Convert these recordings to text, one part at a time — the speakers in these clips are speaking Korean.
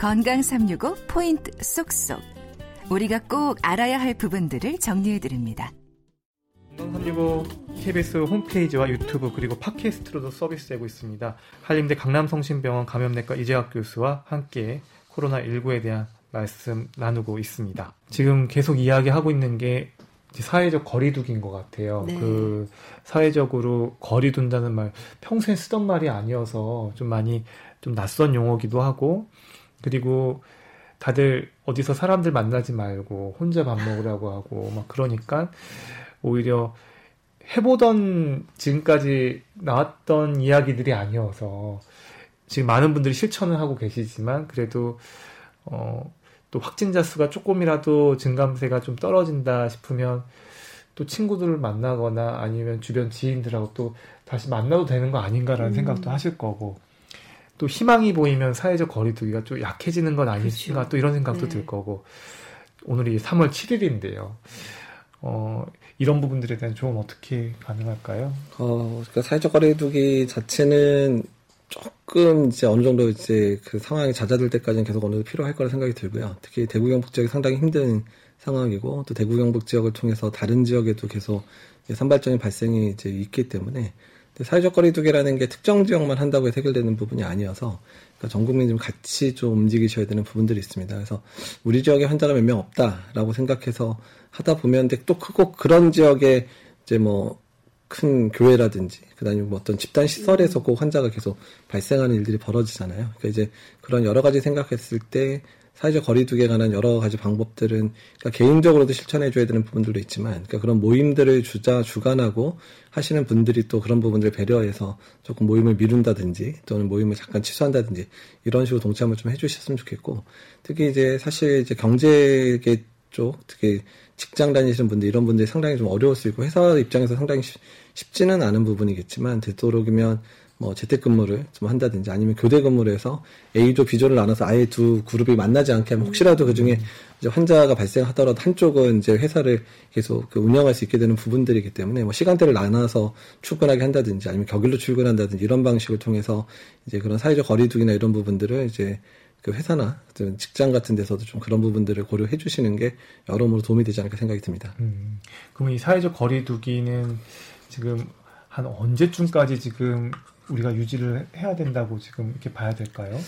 건강 365 포인트 쏙쏙. 우리가 꼭 알아야 할 부분들을 정리해 드립니다. 건강 365 KBS 홈페이지와 유튜브 그리고 팟캐스트로도 서비스되고 있습니다. 한림대 강남성심병원 감염내과 이재학 교수와 함께 코로나19에 대한 말씀 나누고 있습니다. 지금 계속 이야기하고 있는 게 사회적 거리두기인 것 같아요. 네. 그 사회적으로 거리둔다는 말 평소에 쓰던 말이 아니어서 좀 많이 좀 낯선 용어기도 하고 그리고 다들 어디서 사람들 만나지 말고 혼자 밥 먹으라고 하고 막 그러니까 오히려 해보던 지금까지 나왔던 이야기들이 아니어서 지금 많은 분들이 실천을 하고 계시지만 그래도 어, 또 확진자 수가 조금이라도 증감세가 좀 떨어진다 싶으면 또 친구들을 만나거나 아니면 주변 지인들하고 또 다시 만나도 되는 거 아닌가라는 음. 생각도 하실 거고 또 희망이 보이면 사회적 거리두기가 좀 약해지는 건 아닐까 그렇죠. 또 이런 생각도 네. 들 거고 오늘이 3월 7일인데요. 어, 이런 부분들에 대한 조언 어떻게 가능할까요? 어, 그러니까 사회적 거리두기 자체는 조금 이제 어느 정도 이제 그 상황이 잦아들 때까지는 계속 어느 정도 필요할 거라 생각이 들고요. 특히 대구 경북 지역이 상당히 힘든 상황이고 또 대구 경북 지역을 통해서 다른 지역에도 계속 산발적인 발생이 이제 있기 때문에 사회적 거리두기라는 게 특정 지역만 한다고 해서 해결되는 부분이 아니어서 그러니까 전 국민이 좀 같이 좀 움직이셔야 되는 부분들이 있습니다. 그래서 우리 지역에 환자가 몇 명 없다라고 생각해서 하다 보면 또 크고 그런 지역에 이제 뭐 큰 교회라든지 그다음에 뭐 어떤 집단 시설에서 꼭 환자가 계속 발생하는 일들이 벌어지잖아요. 그러니까 이제 그런 여러 가지 생각했을 때 사회적 거리두기에 관한 여러 가지 방법들은 그러니까 개인적으로도 실천해줘야 되는 부분들도 있지만 그러니까 그런 모임들을 주자 주관하고 하시는 분들이 또 그런 부분들을 배려해서 조금 모임을 미룬다든지 또는 모임을 잠깐 취소한다든지 이런 식으로 동참을 좀 해주셨으면 좋겠고 특히 이제 사실 이제 경제계 쪽 특히 직장 다니시는 분들 이런 분들이 상당히 좀 어려울 수 있고 회사 입장에서 상당히 쉽 지는 않은 부분이겠지만 되도록이면 뭐 재택근무를 좀 한다든지 아니면 교대 근무를 해서 A조, B조를 나눠서 아예 두 그룹이 만나지 않게 하면 혹시라도 그 중에 환자가 발생하더라도 한쪽은 이제 회사를 계속 그 운영할 수 있게 되는 부분들이기 때문에 뭐 시간대를 나눠서 출근하게 한다든지 아니면 격일로 출근한다든지 이런 방식을 통해서 이제 그런 사회적 거리두기나 이런 부분들을 이제 그 회사나 직장 같은 데서도 좀 그런 부분들을 고려해 주시는 게 여러모로 도움이 되지 않을까 생각이 듭니다. 음, 그럼 이 사회적 거리두기는 지금 한 언제쯤까지 지금 우리가 유지를 해야 된다고 지금 이렇게 봐야 될까요?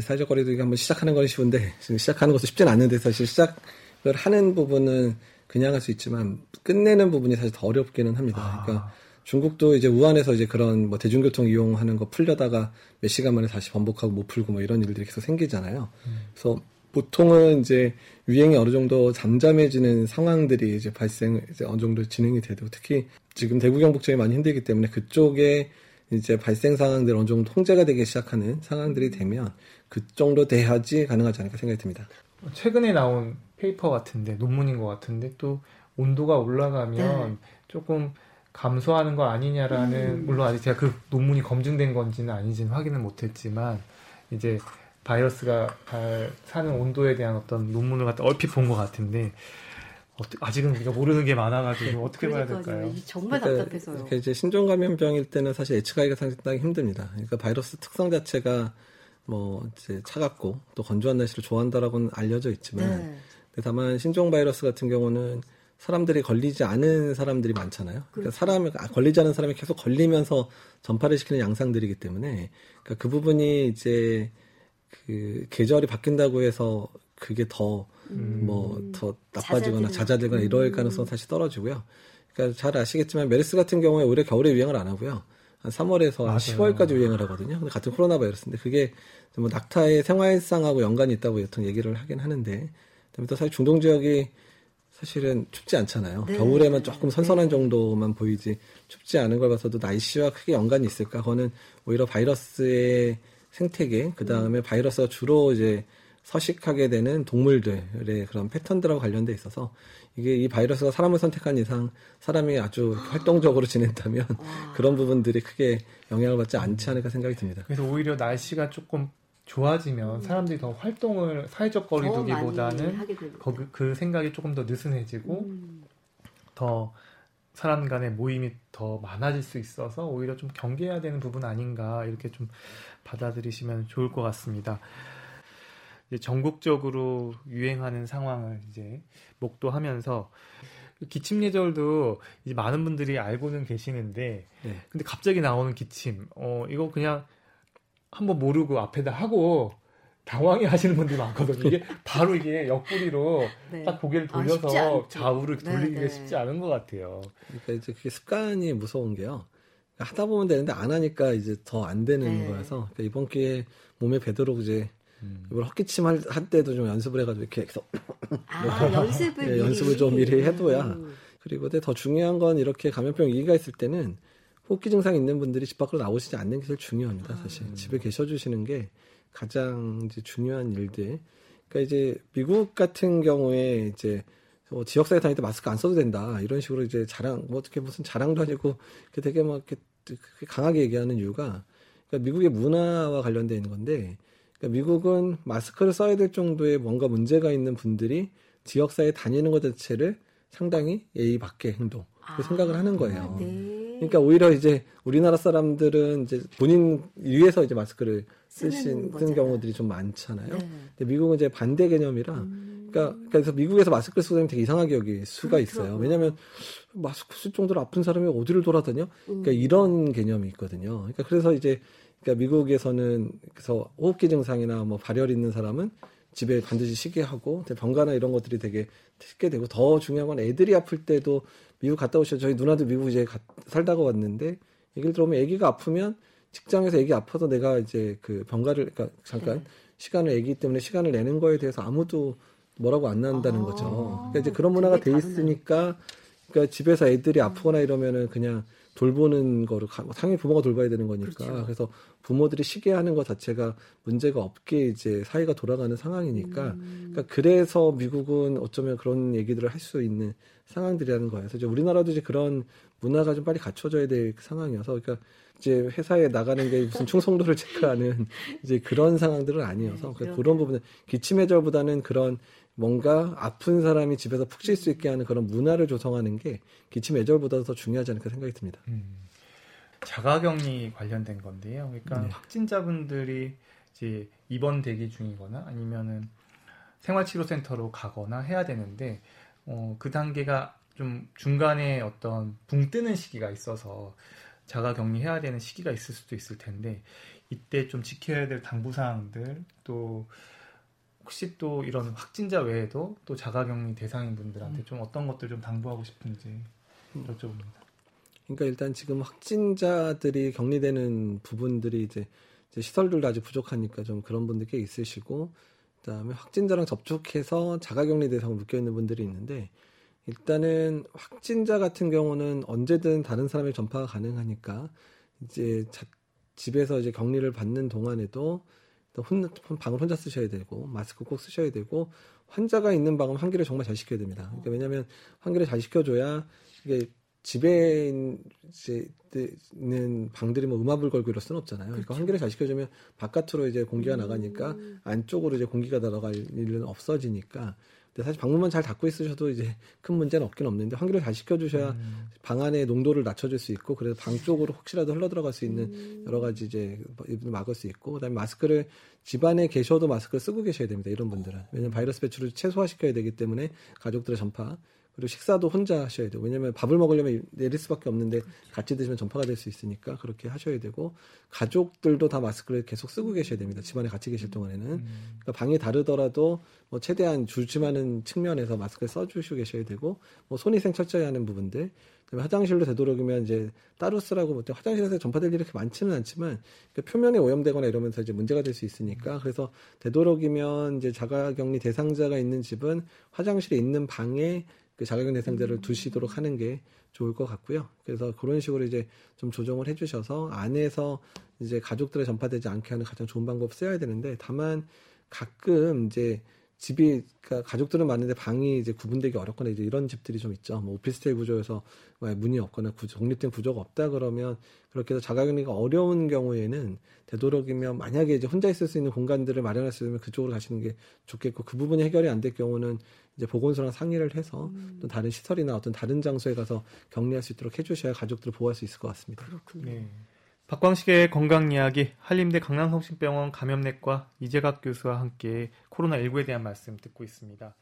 사회적 거리두기 한번 시작하는 건 쉬운데 지금 시작하는 것도 쉽지는 않은데 사실 시작을 하는 부분은 그냥 할 수 있지만 끝내는 부분이 사실 더 어렵기는 합니다. 아. 그러니까 중국도 이제 우한에서 이제 그런 뭐 대중교통 이용하는 거 풀려다가 몇 시간 만에 다시 반복하고 못 풀고 뭐 이런 일들이 계속 생기잖아요. 음. 그래서 보통은 이제 유행이 어느 정도 잠잠해지는 상황들이 이제 발생 이제 어느 정도 진행이 돼도 특히 지금 대구 경북 지역이 많이 힘들기 때문에 그쪽에 이제 발생 상황들 어느 정도 통제가 되기 시작하는 상황들이 되면 그 정도 돼야지 가능하지 않을까 생각이 듭니다. 최근에 나온 paper 같은데 논문인 것 같은데 또 온도가 올라가면 네. 조금 감소하는 거 아니냐라는 음. 물론 아직 제가 그 논문이 검증된 건지는 아닌지는 확인을 못했지만 이제 바이러스가 사는 온도에 대한 어떤 논문을 갖다 얼핏 본 것 같은데 아직은 우리가 모르는 게 많아가지고 어떻게 봐야 될까요? 정말 그러니까 답답해서요. 그러니까 이제 신종 감염병일 때는 사실 예측하기가 상당히 힘듭니다. 그러니까 바이러스 특성 자체가 뭐 이제 차갑고 또 건조한 날씨를 좋아한다라고는 알려져 있지만, 네. 다만 신종 바이러스 같은 경우는 사람들이 걸리지 않은 사람들이 많잖아요. 그러니까 그렇죠. 사람이 아, 걸리지 않은 사람이 계속 걸리면서 전파를 시키는 양상들이기 때문에 그러니까 그 부분이 이제 그 계절이 바뀐다고 해서 그게 더 음. 뭐더 나빠지거나 잦아들거나 이럴 음. 가능성 사실 떨어지고요. 그러니까 잘 아시겠지만 메르스 같은 경우에 오히려 겨울에 유행을 안 하고요. 한 3월에서 한 10월까지 유행을 하거든요. 근데 같은 코로나 바이러스인데 그게 뭐 낙타의 생활상하고 연관이 있다고 여튼 얘기를 하긴 하는데 그다음에 또 사실 중동 지역이 사실은 춥지 않잖아요. 네. 겨울에만 조금 선선한 네. 정도만 보이지 춥지 않은 걸 봐서도 날씨와 크게 연관이 있을까? 그거는 오히려 바이러스의 생태계, 그 다음에 바이러스가 주로 이제 서식하게 되는 동물들의 그런 패턴들하고 관련돼 있어서 이게 이 바이러스가 사람을 선택한 이상 사람이 아주 활동적으로 지낸다면 그런 부분들이 크게 영향을 받지 않지 않을까 생각이 듭니다. 그래서 오히려 날씨가 조금 좋아지면 음. 사람들이 더 활동을 사회적 거리두기보다는 그, 그 생각이 조금 더 느슨해지고 음. 더 사람 간의 모임이 더 많아질 수 있어서 오히려 좀 경계해야 되는 부분 아닌가 이렇게 좀 받아들이시면 좋을 것 같습니다. 이제 전국적으로 유행하는 상황을 이제 목도하면서 기침 예절도 이제 많은 분들이 알고는 계시는데 네. 근데 갑자기 나오는 기침 어 이거 그냥 한번 모르고 앞에다 하고 당황해 하시는 분들이 많거든요. 이게 바로 이게 옆구리로 네. 딱 고개를 아, 돌려서. 좌우를 네, 돌리기가 네. 쉽지 않은 것 같아요. 그러니까 이제 그게 습관이 무서운 게요. 하다 보면 되는데 안 하니까 이제 더 안 되는 네. 거여서 그러니까 이번 기회에 몸에 배도록 이제 음. 이걸 헛기침 할, 할 때도 좀 연습을 해가지고 이렇게 해서 아, 연습을 네, 미리. 연습을 좀 미리 해둬야. 음. 그리고 근데 더 중요한 건 이렇게 감염병 위기가 있을 때는 호흡기 증상 있는 분들이 집 밖으로 나오시지 않는 게 제일 중요합니다. 사실 집에 계셔 주시는 게 가장 이제 중요한 일들. 그러니까 이제 미국 같은 경우에 이제 뭐 지역사회 다닐 때 마스크 안 써도 된다 이런 식으로 이제 자랑 뭐 어떻게 무슨 자랑도 아니고 되게 막 이렇게 강하게 얘기하는 이유가 그러니까 미국의 문화와 관련돼 있는 건데 그러니까 미국은 마스크를 써야 될 정도의 뭔가 문제가 있는 분들이 지역사회에 다니는 것 자체를 상당히 예의 밖의 행동 그 생각을 하는 거예요. 아, 네. 그러니까 오히려 이제 우리나라 사람들은 이제 본인 위해서 이제 마스크를 쓰는 쓰신 쓰는. 경우들이 좀 많잖아요. 네. 근데 미국은 이제 반대 개념이라 음. 그러니까 그래서 미국에서 마스크를 쓰고 다니면 되게 이상하게 여길 수가 있어요. 그렇더라고요. 왜냐하면 마스크 쓸 정도로 아픈 사람이 어디를 돌아다녀? 음. 그러니까 이런 개념이 있거든요. 그러니까 그래서 이제 그러니까 미국에서는 그래서 호흡기 증상이나 뭐 발열 있는 사람은 집에 반드시 쉬게 하고 병가나 이런 것들이 되게 쉽게 되고 더 중요한 건 애들이 아플 때도 미국 갔다 오셔 저희 누나도 미국 이제 가- 살다가 왔는데 얘기를 들어보면 아기가 아프면 직장에서 애기 아파서 내가 이제 그 병가를 그러니까 잠깐 네. 시간을 애기 때문에 시간을 내는 거에 대해서 아무도 뭐라고 안 난다는 아, 거죠. 그러니까 이제 그런 문화가 돼. 있으니까 그러니까 집에서 애들이 아프거나 이러면은 그냥 돌보는 거를 가- 당연히 부모가 돌봐야 되는 거니까 그렇죠. 그래서 부모들이 쉬게 하는 것 자체가 문제가 없게 이제 사회가 돌아가는 상황이니까 음. 그러니까 그래서 미국은 어쩌면 그런 얘기들을 할 수 있는 상황들이라는 거예요. 그래서 이제 우리나라도 이제 그런 문화가 좀 빨리 갖춰져야 될 상황이어서 그러니까 이제 회사에 나가는 게 무슨 충성도를 체크하는 이제 그런 상황들은 아니어서 네, 그런. 부분은 기침 해절보다는 그런 뭔가 아픈 사람이 집에서 푹 쉴 수 있게 하는 그런 문화를 조성하는 게 기침 해절보다 더 중요하지 않을까 생각이 듭니다. 음. 자가격리 관련된 건데요. 그러니까 네. 확진자분들이 이제 입원 대기 중이거나 아니면은 생활치료센터로 가거나 해야 되는데 어, 그 단계가 좀 중간에 어떤 붕 뜨는 시기가 있어서 자가 격리해야 되는 시기가 있을 수도 있을 텐데 이때 좀 지켜야 될 당부 사항들 또 혹시 또 이런 확진자 외에도 또 자가 격리 대상인 분들한테 좀 어떤 것들 좀 당부하고 싶은지 여쭤봅니다. 그러니까 일단 지금 확진자들이 격리되는 부분들이 이제, 이제 시설들도 아직 부족하니까 좀 그런 분들 꽤 있으시고 그다음에 확진자랑 접촉해서 자가 격리 대상으로 묶여 있는 분들이 있는데 일단은 확진자 같은 경우는 언제든 다른 사람의 전파가 가능하니까 이제 자- 집에서 이제 격리를 받는 동안에도 또 혼, 방을 혼자 쓰셔야 되고 마스크 꼭 쓰셔야 되고 환자가 있는 방은 환기를 정말 잘 시켜야 됩니다. 그러니까 왜냐하면 환기를 잘 시켜줘야 이게 집에 있는 방들이 뭐 음압을 걸고 이럴 수는 없잖아요. 그러니까 환기를 잘 시켜주면 바깥으로 이제 공기가 나가니까 안쪽으로 이제 공기가 들어갈 일은 없어지니까. 근데 사실 방문만 잘 닫고 있으셔도 이제 큰 문제는 없긴 없는데 환기를 잘 시켜주셔야 방 안의 농도를 낮춰줄 수 있고 그래서 방 쪽으로 혹시라도 흘러 들어갈 수 있는 여러 가지 이제 막을 수 있고 그다음에 마스크를 집안에 계셔도 마스크를 쓰고 계셔야 됩니다. 이런 분들은 왜냐면 바이러스 배출을 최소화시켜야 되기 때문에 가족들의 전파 그리고 식사도 혼자 하셔야 돼요. 왜냐면 밥을 먹으려면 내릴 수밖에 없는데 같이 드시면 전파가 될 수 있으니까 그렇게 하셔야 되고 가족들도 다 마스크를 계속 쓰고 계셔야 됩니다. 집안에 같이 계실 동안에는 그러니까 방이 다르더라도 뭐 최대한 조심하는 측면에서 마스크를 써주시고 계셔야 되고 뭐 손위생 철저히 하는 부분들 그다음에 화장실로 되도록이면 이제 따로 쓰라고 뭐 화장실에서 전파될 일이 그렇게 많지는 않지만 그 표면에 오염되거나 이러면서 이제 문제가 될 수 있으니까 그래서 되도록이면 이제 자가격리 대상자가 있는 집은 화장실에 있는 방에 그 자가격리 대상자를 두시도록 하는 게 좋을 것 같고요. 그래서 그런 식으로 이제 좀 조정을 해주셔서 안에서 이제 가족들에 전파되지 않게 하는 가장 좋은 방법 써야 되는데 다만 가끔 이제 집이 그러니까 가족들은 많은데 방이 이제 구분되기 어렵거나 이제 이런 집들이 좀 있죠. 뭐 오피스텔 구조에서 뭐 문이 없거나 구조, 독립된 구조가 없다 그러면 그렇게 해서 자가격리가 어려운 경우에는 되도록이면 만약에 이제 혼자 있을 수 있는 공간들을 마련할 수 있으면 그쪽으로 가시는 게 좋겠고 그 부분이 해결이 안 될 경우는 이제 보건소랑 상의를 해서 또 다른 시설이나 어떤 다른 장소에 가서 격리할 수 있도록 해주셔야 가족들을 보호할 수 있을 것 같습니다. 그렇군요. 네. 박광식의 건강 이야기 한림대 강남성심병원 감염내과 이재각 교수와 함께 코로나19에 대한 말씀 듣고 있습니다.